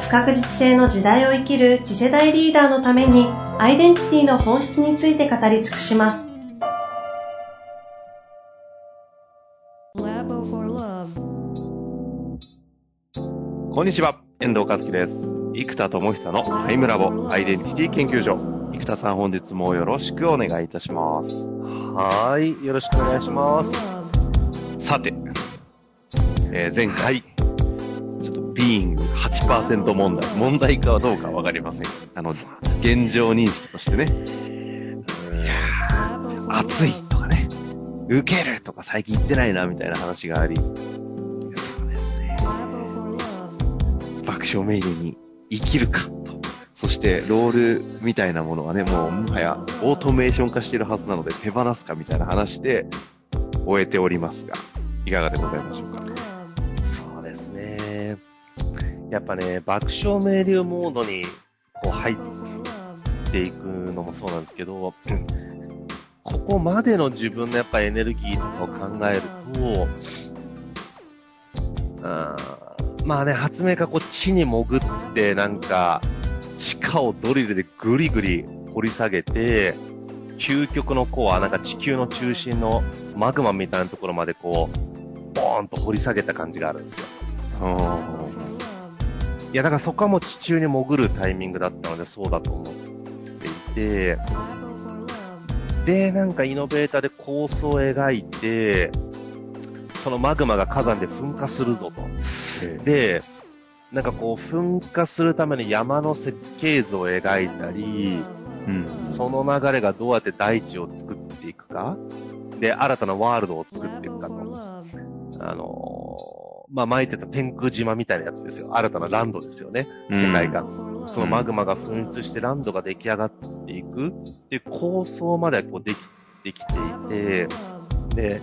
不確実性の時代を生きる次世代リーダーのためにアイデンティティの本質について語り尽くします。こんにちは、遠藤和樹です。生田智久のタイムラボアイデンティティ研究所。生田さん本日もよろしくお願いいたします。はい、よろしくお願いします。さて、えー、前回、ちょっとビーング8%問題、問題かはどうかわかりません。あの、現状認識としてね、いや暑いとかね、受けるとか最近言ってないなみたいな話があり、そうですね、爆笑メイドに生きるかと。そしてロールみたいなものはね、もうもはやオートメーション化しているはずなので手放すかみたいな話で終えておりますが、いかがでございましょうか？やっぱね、爆笑メールモードにこう入っていくのもそうなんですけど、ここまでの自分のやっぱエネルギーとかを考えると、あまあね、発明家こう地に潜ってなんか、地下をドリルでぐりぐり掘り下げて、究極のコア、なんか地球の中心のマグマみたいなところまでこう、ボーンと掘り下げた感じがあるんですよ。うんいや、だからそこはもう地中に潜るタイミングだったのでそうだと思っていて、で、なんかイノベーターで構想を描いて、そのマグマが火山で噴火するぞと。で、なんかこう、噴火するために山の設計図を描いたり、うん、その流れがどうやって大地を作っていくか、で、新たなワールドを作っていくかと。あのー、まあ、巻いてた天空島みたいなやつですよ。新たなランドですよね。世界観。うん、そのマグマが噴出してランドが出来上がっていくっていう構想までこうできてきていて、で、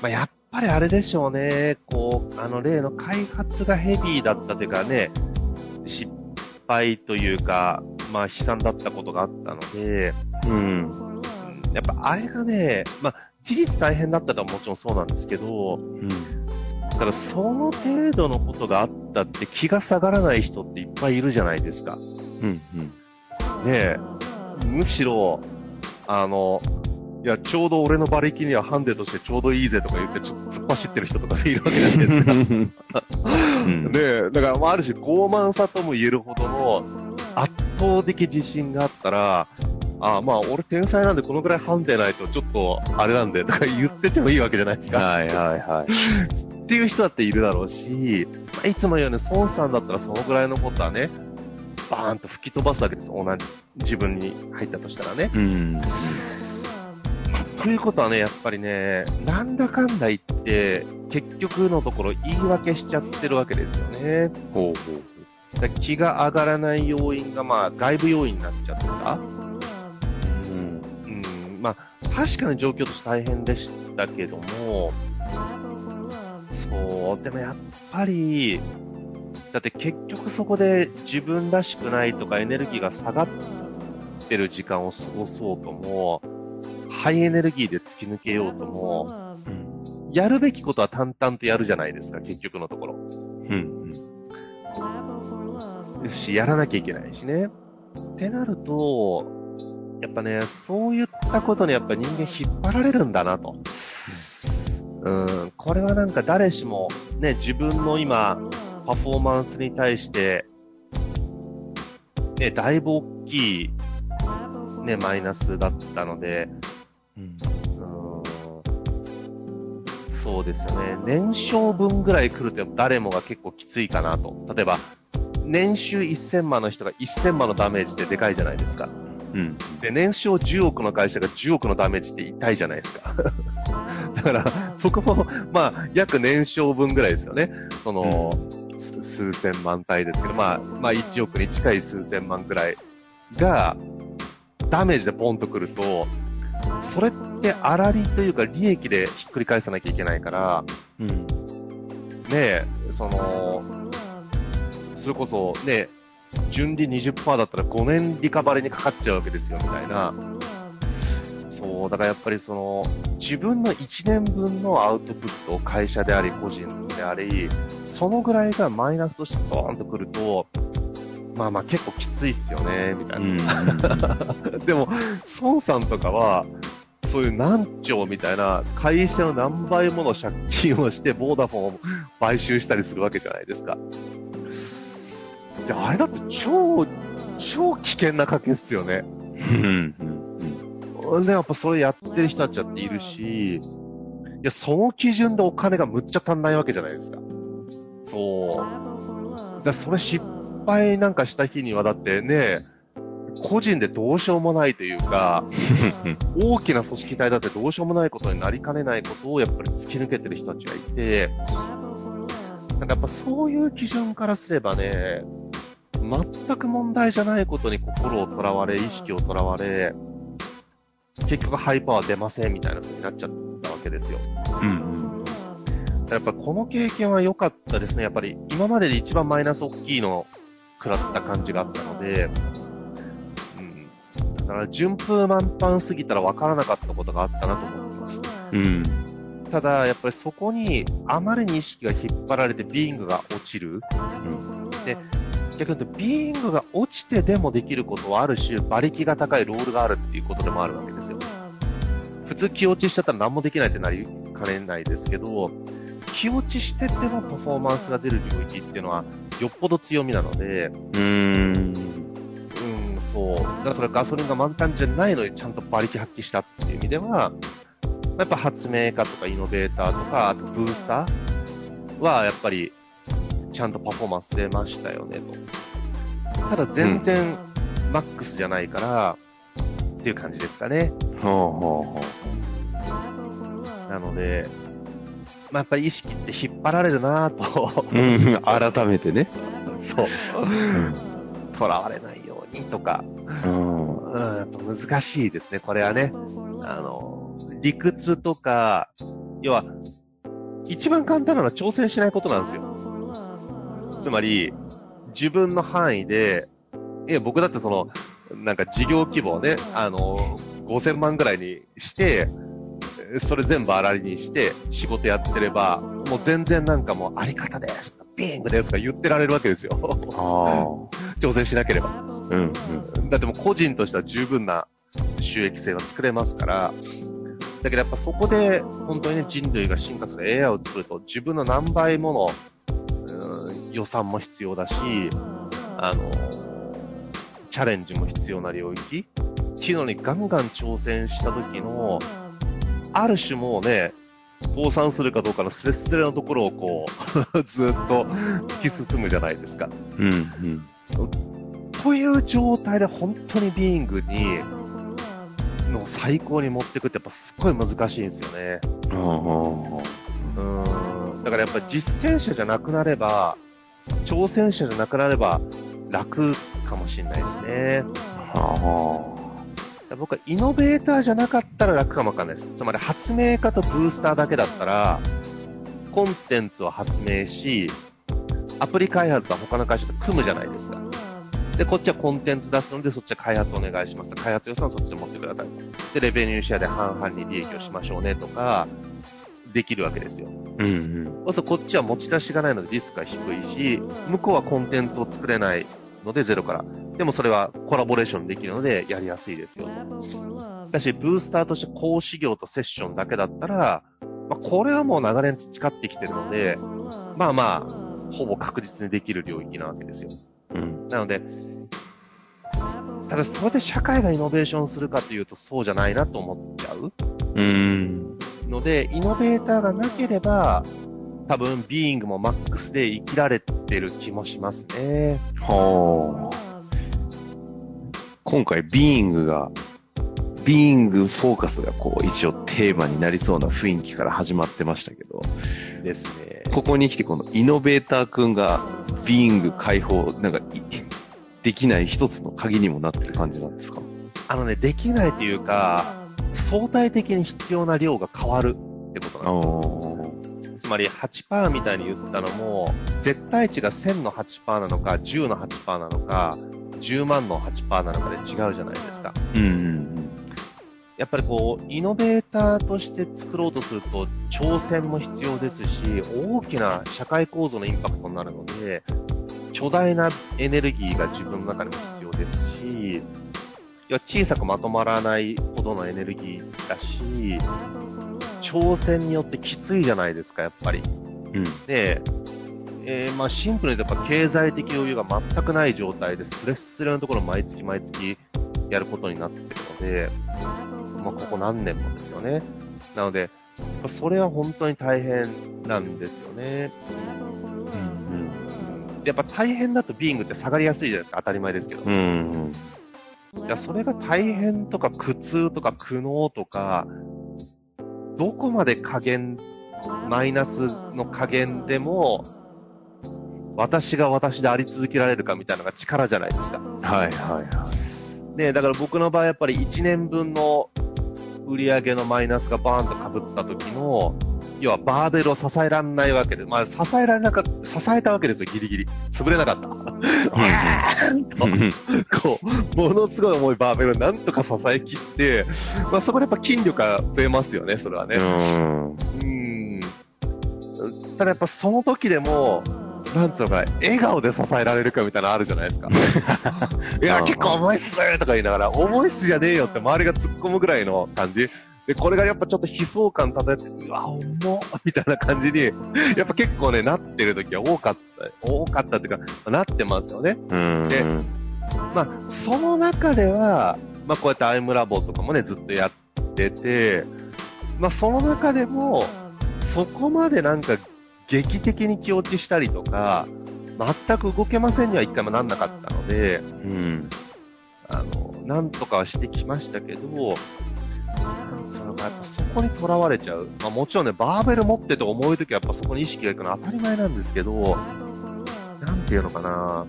まあ、やっぱりあれでしょうね、こう、あの例の開発がヘビーだったというかね、失敗というか、まあ悲惨だったことがあったので、うん。やっぱあれがね、まあ事実大変だったのはもちろんそうなんですけど、うん。だからその程度のことがあったって気が下がらない人っていっぱいいるじゃないですか。うん、うん。ねえ、むしろ、あの、いや、ちょうど俺の馬力にはハンデとしてちょうどいいぜとか言って、ちょっと突っ走ってる人とかいるわけじゃないですか。うん、で、だから、まあ、ある種傲慢さとも言えるほどの圧倒的自信があったら、あまあ、俺天才なんでこのぐらいハンデないとちょっとあれなんで、とか言っててもいいわけじゃないですか。はいはいはい。っていう人だっているだろうし、まあ、いつも言うように、孫さんだったらそのぐらいのことはね、バーンと吹き飛ばすわけです。同じ、自分に入ったとしたらね。うんということはね、やっぱりね、なんだかんだ言って、結局のところ言い訳しちゃってるわけですよね。ほうほうだ気が上がらない要因が、まあ、外部要因になっちゃった。うん。うん。まあ、確かに状況として大変でしたけども、そう、でもやっぱり、だって結局そこで自分らしくないとかエネルギーが下がってる時間を過ごそうとも、ハイエネルギーで突き抜けようとも、うん、やるべきことは淡々とやるじゃないですか、結局のところ。うん。うん、し、やらなきゃいけないしね。ってなると、やっぱね、そういったことにやっぱ人間引っ張られるんだなと。うん、これはなんか誰しもね、自分の今、パフォーマンスに対して、ね、だいぶ大きい、ね、マイナスだったので、うん、そうですよね。年商分ぐらい来ると誰もが結構きついかなと。例えば、年収1000万の人が1000万のダメージってでかいじゃないですか。うん。で、年商10億の会社が10億のダメージって痛いじゃないですか。だから、僕も、まあ、約年商分ぐらいですよね。その、うん、数千万体ですけど、まあ、まあ1億に近い数千万くらいが、ダメージでポンとくると、それって粗利というか利益でひっくり返さなきゃいけないから、うん。ねえ、その、それこそね、純利20%だったら5年リカバリにかかっちゃうわけですよ、みたいな。だからやっぱりその、自分の1年分のアウトプットを会社であり、個人であり、そのぐらいがマイナスとしてドーンとくると、まあまあ結構きついっすよね、みたいな。うん。でも、孫さんとかは、そういう何兆みたいな、会社の何倍もの借金をして、ボーダフォンを買収したりするわけじゃないですか。いや、あれだって超、超危険な賭けっすよね。うん。で、やっぱそれやってる人たちだっているし、いや、その基準でお金がむっちゃ足んないわけじゃないですか。そう。だからそれ失敗なんかした日にはだってね、個人でどうしようもないというか、大きな組織体だってどうしようもないことになりかねないことをやっぱり突き抜けてる人たちがいて、なんかやっぱそういう基準からすればね、全く問題じゃないことに心をとらわれ、意識をとらわれ、結局ハイパワー出ませんみたいな風になっちゃったわけですよ。うん。やっぱこの経験は良かったですね。やっぱり今までで一番マイナス大きいのを食らった感じがあったので、うん。だから順風満帆すぎたら分からなかったことがあったなと思ってます。うん。ただ、やっぱりそこにあまりに意識が引っ張られてビーイングが落ちる。で、逆に言うと、ビーイングが落ちてでもできることはある種、馬力が高いロールがあるっていうことでもあるわけですよ。普通気落ちしちゃったら何もできないってなりかねないですけど、気落ちしててもパフォーマンスが出る領域っていうのは、よっぽど強みなので、うん。うん、そう。だからそれはガソリンが満タンじゃないのにちゃんと馬力発揮したっていう意味では、やっぱ発明家とかイノベーターとか、あとブースターはやっぱりちゃんとパフォーマンス出ましたよねと。ただ全然マックスじゃないから、っていう感じですかね。ほうほうほなので、まあ、やっぱり意識って引っ張られるなぁと。う。うん。改めてね。そう。うん。囚われないようにとか。うん。うん、難しいですね、これはね。あの、理屈とか、要は、一番簡単なのは挑戦しないことなんですよ。つまり、自分の範囲で、いや、僕だってその、なんか事業規模をね、あの、5000万ぐらいにして、それ全部粗利にして仕事やってれば、もう全然なんかもうあり方です、ビーングですとか言ってられるわけですよ。あ挑戦しなければ。あ。うん。だってもう個人としては十分な収益性は作れますから、だけどやっぱそこで本当にね人類が進化する AI を作ると自分の何倍もの、うん予算も必要だし、あの、チャレンジも必要な領域っていうのにガンガン挑戦した時の、ある種もうね、倒産するかどうかのスレスレのところをこう、ずっと突き進むじゃないですか。うん。うん。という状態で本当にビーイングに、の最高に持っていくってやっぱすっごい難しいんですよね。うん。だからやっぱ実践者じゃなくなれば、挑戦者じゃなくなれば楽かもしれないですね。あ僕はイノベーターじゃなかったら楽かもわかんないです。つまり発明家とブースターだけだったら、コンテンツを発明し、アプリ開発は他の会社と組むじゃないですか。で、こっちはコンテンツ出すので、そっちは開発お願いします。開発予算そっちで持ってください。で、レベニューシェアで半々に利益をしましょうねとか、できるわけですよ。うんうん。そうこっちは持ち出しがないのでリスクが低いし、向こうはコンテンツを作れないのでゼロから。でもそれはコラボレーションできるのでやりやすいですよと。だし、ブースターとして講師業とセッションだけだったら、まあ、これはもう長年培ってきてるので、まあまあ、ほぼ確実にできる領域なわけですよ。うん。なので、ただそれで社会がイノベーションするかというとそうじゃないなと思っちゃううん。ので、イノベーターがなければ、多分、ビーイングもマックスで生きられてる気もしますね。はあ。今回、ビーイングが、ビーイングフォーカスがこう、一応テーマになりそうな雰囲気から始まってましたけど、ですね。ここに来てこのイノベーターくんがビーイング解放、なんか、いできない一つの鍵にもなってる感じなんですか？あのね、できないというか、相対的に必要な量が変わるってことなんですよ。つまり8%みたいに言ったのも、絶対値が1000の8%なのか、10の8%なのか、10万の8%なのかで違うじゃないですか。うんうんやっぱりこう、イノベーターとして作ろうとすると、挑戦も必要ですし、大きな社会構造のインパクトになるので、巨大なエネルギーが自分の中にも必要ですし、いや小さくまとまらないほどのエネルギーだし、挑戦によってきついじゃないですか、やっぱり。うん。うん。で、えーまあシンプルに言うとやっぱ経済的余裕が全くない状態で、スレッスレのところを毎月毎月やることになってるので、まあここ何年もですよね。なので、それは本当に大変なんですよね。でやっぱ大変だとビーイングって下がりやすいじゃないですか、当たり前ですけど。うん。うん。いや、それが大変とか苦痛とか苦悩とか、どこまで加減、マイナスの加減でも、私が私であり続けられるかみたいなのが力じゃないですか。はいはいはねだから僕の場合やっぱり1年分の売り上げのマイナスがバーンと被った時の、要はバーベルを支えられないわけで、まあ支えられなかった、支えたわけですよ、ギリギリ。潰れなかった。こう、ものすごい重いバーベルをなんとか支えきって、まあそこでやっぱ筋力が増えますよね、それはね。うん。うん。ただやっぱその時でも、なんつうのか、笑顔で支えられるかみたいなのあるじゃないですか。いや、結構重いっすねとか言いながら、重いっすじゃねえよって周りが突っ込むぐらいの感じ。で、これがやっぱちょっと悲壮感漂って、うわ、重っみたいな感じに、やっぱ結構ね、なってる時は多かった、多かったっていうか、なってますよね。うん。でまあ、その中では、まあ、こうやってアイムラボとかもね、ずっとやってて、まあ、その中でも、そこまでなんか、劇的に気落ちしたりとか、全く動けませんには一回もなんなかったので、うん。あの、なんとかはしてきましたけど、やっぱそこに囚われちゃう。まあもちろんね、バーベル持ってて重い時はやっぱそこに意識がいくのは当たり前なんですけど、なんていうのかな。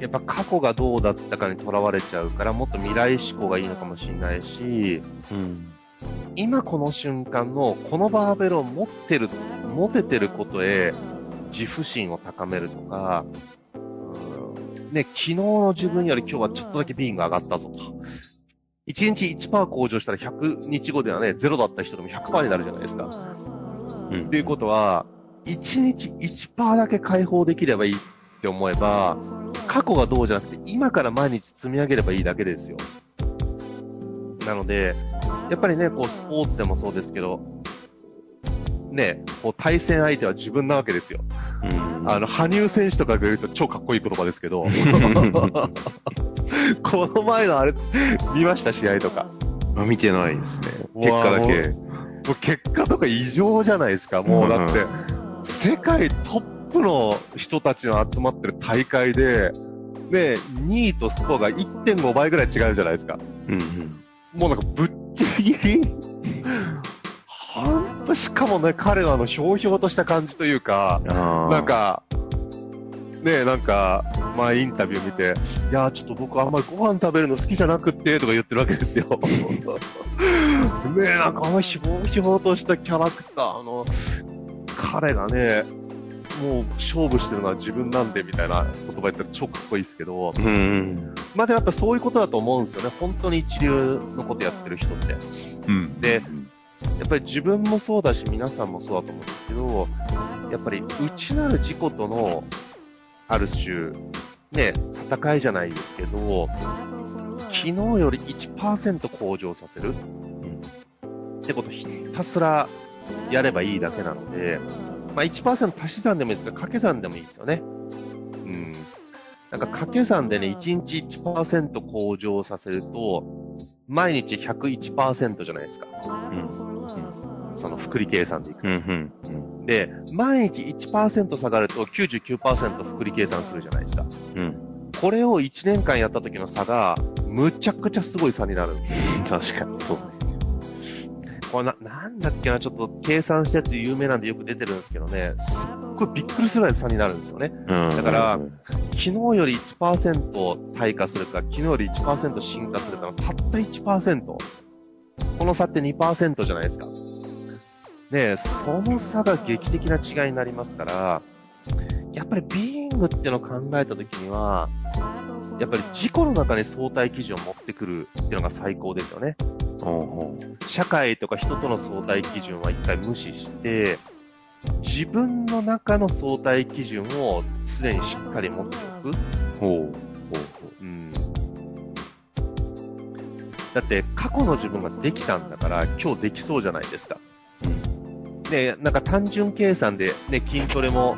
やっぱ過去がどうだったかに囚われちゃうから、もっと未来志向がいいのかもしれないし、うん。今この瞬間のこのバーベルを持ってる、持ててることへ自負心を高めるとか、うんね、昨日の自分より今日はちょっとだけビーンが上がったぞと。1日1%向上したら100日後ではね、0だった人でも100%になるじゃないですか。うんっていうことは、1日1%だけ解放できればいいって思えば、過去がどうじゃなくて、今から毎日積み上げればいいだけですよ。なので、やっぱりね、こう、スポーツでもそうですけど、ね、こう、対戦相手は自分なわけですよ。うん。あの、羽生選手とかが言うと超かっこいい言葉ですけど、この前のあれ、見ました試合とか。あ見てないですね。う結わ果だけ。もう結果とか異常じゃないですか。もうだって、世界トップの人たちの集まってる大会で、ね、2位とスコアが1.5倍ぐらい違うじゃないですか。うんうん。もうなんかぶっちぎりしかもね、彼のあの、ひょうひょうとした感じというか。なん、か、ねえ、なんか、前インタビュー見て、いやーちょっと僕あんまりご飯食べるの好きじゃなくって、とか言ってるわけですよ。ねえ、なんかあのひょうひょうとしたキャラクターの、彼がね、もう勝負してるのは自分なんで、みたいな言葉言ったら超かっこいいですけど、うんうん。まあでもやっぱそういうことだと思うんですよね。本当に一流のことやってる人って。うん。で、やっぱり自分もそうだし、皆さんもそうだと思うんですけど、やっぱり内なる自己との、ある種、ね、戦いじゃないですけど、昨日より1%向上させる、うんってことひたすらやればいいだけなので、まあ1%足し算でもいいですけど、掛け算でもいいですよね。うん。なんか掛け算でね、1日1%向上させると、毎日101%じゃないですか。うん。その複利計算でいくうん。うん。と。で、毎日1%下がると99%複利計算するじゃないですか。うん。これを1年間やった時の差が、むちゃくちゃすごい差になるんですよ。確かに、そうね。これな、なんだっけな、ちょっと計算したやつ有名なんでよく出てるんですけどね、すっごいびっくりするぐらい差になるんですよね。うん。だからうん昨日より1%退化するか、昨日より1%進化するかのたった1%。この差って2%じゃないですか。ねえ、その差が劇的な違いになりますから、やっぱりビーイングっていうのを考えたときには、やっぱり自己の中に相対基準を持ってくるっていうのが最高ですよね。ほ社会とか人との相対基準は一回無視して、自分の中の相対基準を常にしっかり持っておく。うほう。ほうほうん。だって過去の自分ができたんだから今日できそうじゃないですか。ねなんか単純計算でね、筋トレも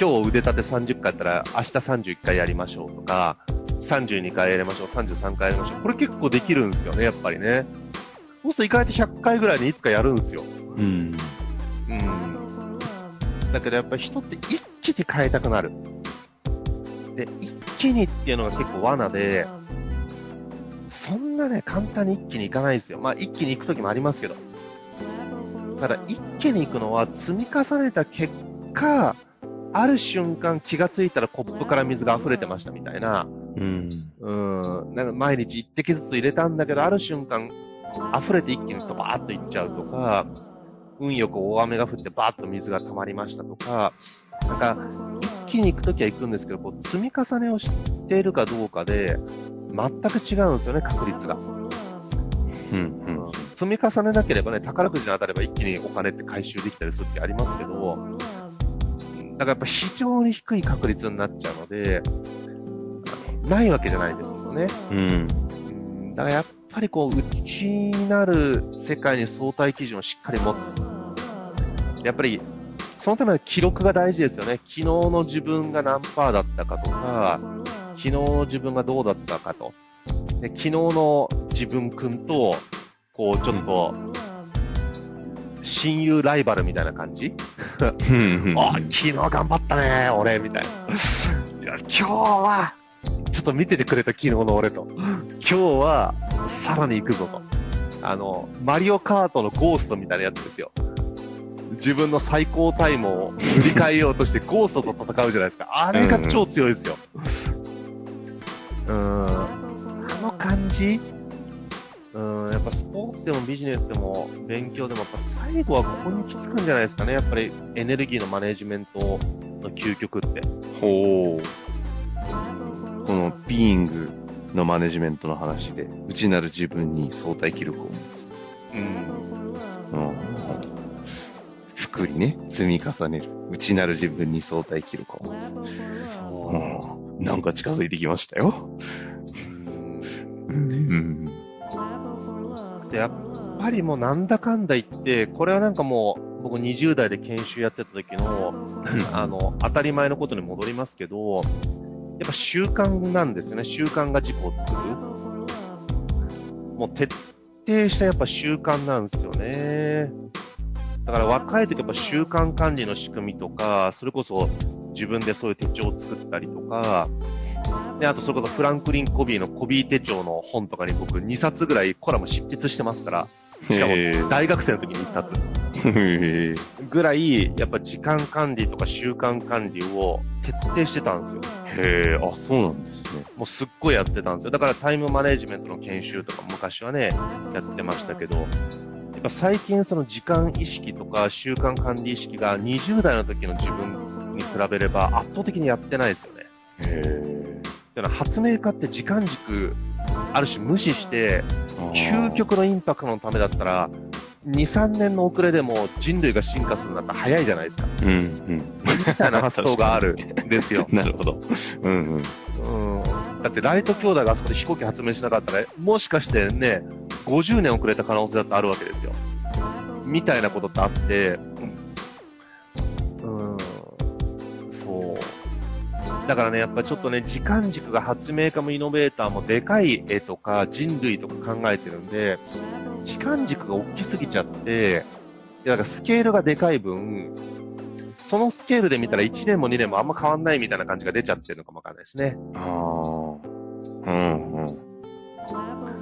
今日腕立て30回やったら明日31回やりましょうとか、32回やりましょう、33回やりましょう。これ結構できるんですよね、やっぱりね。そうすると意外と100回ぐらいにいつかやるんですよ。う。うん。うん。だけどやっぱり人って一気に変えたくなる。で、一気にっていうのが結構罠で、そんなね、簡単に一気にいかないですよ。まあ一気に行くときもありますけど。ただ一気に行くのは積み重ねた結果、ある瞬間気がついたらコップから水が溢れてましたみたいな。うん。うん。なんか毎日一滴ずつ入れたんだけど、ある瞬間、溢れて一気にドバーッといっちゃうとか、運よく大雨が降ってバーッと水が溜まりましたとか、なんか、一気に行くときは行くんですけど、こう積み重ねをしているかどうかで、全く違うんですよね、確率が。うん。うん。積み重ねなければね、宝くじに当たれば一気にお金って回収できたりするってありますけど、だからやっぱ非常に低い確率になっちゃうので、ないわけじゃないですよね。うん。うんだからやっぱりこう、内になる世界に相対基準をしっかり持つ。やっぱり、そのための記録が大事ですよね。昨日の自分が何パーだったかとか、昨日の自分がどうだったかと。で昨日の自分くんと、こう、ちょっと、親友ライバルみたいな感じ？うん。あ、昨日頑張ったね、俺、みたいな。いや、今日は、ちょっと見ててくれた昨日の俺と。今日は、さらに行くぞと。あの、マリオカートのゴーストみたいなやつですよ。自分の最高タイムを塗り替えようとして ゴーストと戦うじゃないですか。あれが超強いですよ。うーん。あの感じ？ぱスポーツでもビジネスでも勉強でもやっぱ最後はここに行き着くんじゃないですかね。やっぱりエネルギーのマネジメントの究極って。ほう。このビーイングのマネジメントの話で、内なる自分に相対記録を持つ。うん。うん。福利ね、積み重ねる。内なる自分に相対記録を持つ。そうん。なんか近づいてきましたよ。で、やっぱりもうなんだかんだ言って、これはなんかもう、僕20代で研修やってた時の、あの、当たり前のことに戻りますけど、やっぱ習慣なんですよね。習慣が自己を作る。もう徹底したやっぱ習慣なんですよね。だから若い時やっぱ習慣管理の仕組みとか、それこそ自分でそういう手帳を作ったりとか、で、あとそれこそフランクリン・コビーのコビー手帳の本とかに僕2冊ぐらいコラム執筆してますから、しかも大学生の時に1冊へぐらい、やっぱ時間管理とか習慣管理を徹底してたんですよ。え、あ、そうなんですね。もうすっごいやってたんですよ。だからタイムマネジメントの研修とか昔はね、やってましたけど、やっぱ最近その時間意識とか習慣管理意識が20代の時の自分に比べれば圧倒的にやってないですよね。へえ。だから発明家って時間軸、ある種無視して、究極のインパクトのためだったら、2、3年の遅れでも人類が進化するんだったら早いじゃないですか。うん、うん。みたいな発想があるんですよ。なるほど。うん、うん。うん。だってライト兄弟があそこで飛行機発明しなかったら、もしかしてね、50年遅れた可能性だってあるわけですよ。みたいなことってあって、だからね、やっぱちょっとね、時間軸が発明家もイノベーターもでかい絵とか人類とか考えてるんで、時間軸が大きすぎちゃって、でなんかスケールがでかい分、そのスケールで見たら1年も2年もあんま変わんないみたいな感じが出ちゃってるのかもわかんないですね。ああ。うん、うん。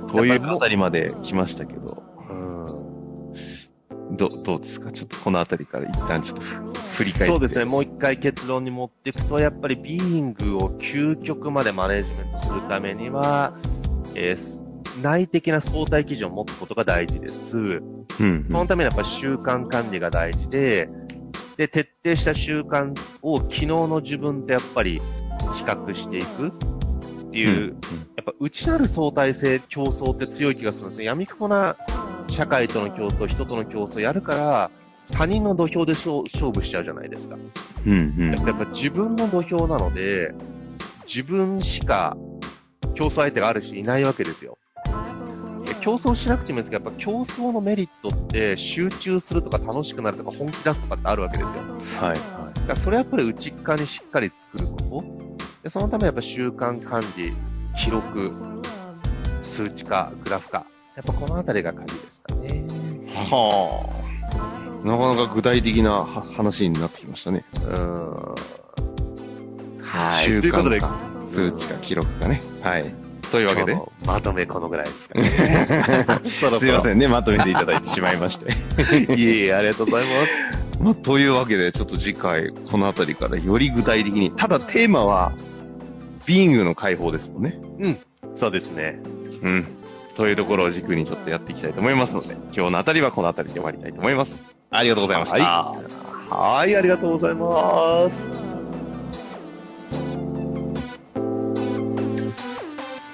というあたりまで来ましたけど。うん。ど、どうですか？ちょっとこのあたりから一旦ちょっと振り返って。そうですね、もう一回結論に持っていくと、やっぱりビーイングを究極までマネジメントするためには、えー内的な相対基準を持つことが大事です。うん、そのためにやっぱり習慣管理が大事で、で、徹底した習慣を昨日の自分とやっぱり比較していくっていう、やっぱ内なる相対性、競争って強い気がするんですね。闇雲な社会との競争、人との競争やるから、他人の土俵で勝勝負しちゃうじゃないですか。うん、うん。やっぱ自分の土俵なので、自分しか競争相手があるしいないわけですよ。で競争しなくてもいいんですけど、やっぱ競争のメリットって集中するとか楽しくなるとか本気出すとかってあるわけですよ。はい、はい。だからそれはやっぱり内側にしっかり作ること。でそのためやっぱ習慣管理、記録、数値化、グラフ化。やっぱこのあたりが鍵ですかね。はあ。なかなか具体的なは話になってきましたね。うーん。はい。習ということで数値化、記録がね。はい。というわけで。まとめこのぐらいですかね。すいませんね、まとめていただいてしまいまして。いえいえ、ありがとうございます。まあ、というわけで、ちょっと次回、このあたりからより具体的に、ただテーマは、ビングの解放ですもんね。そうですね。うん。というところを軸にちょっとやっていきたいと思いますので、今日のあたりはこのあたりで終わりたいと思います。ありがとうございました。はい。はい、ありがとうございます。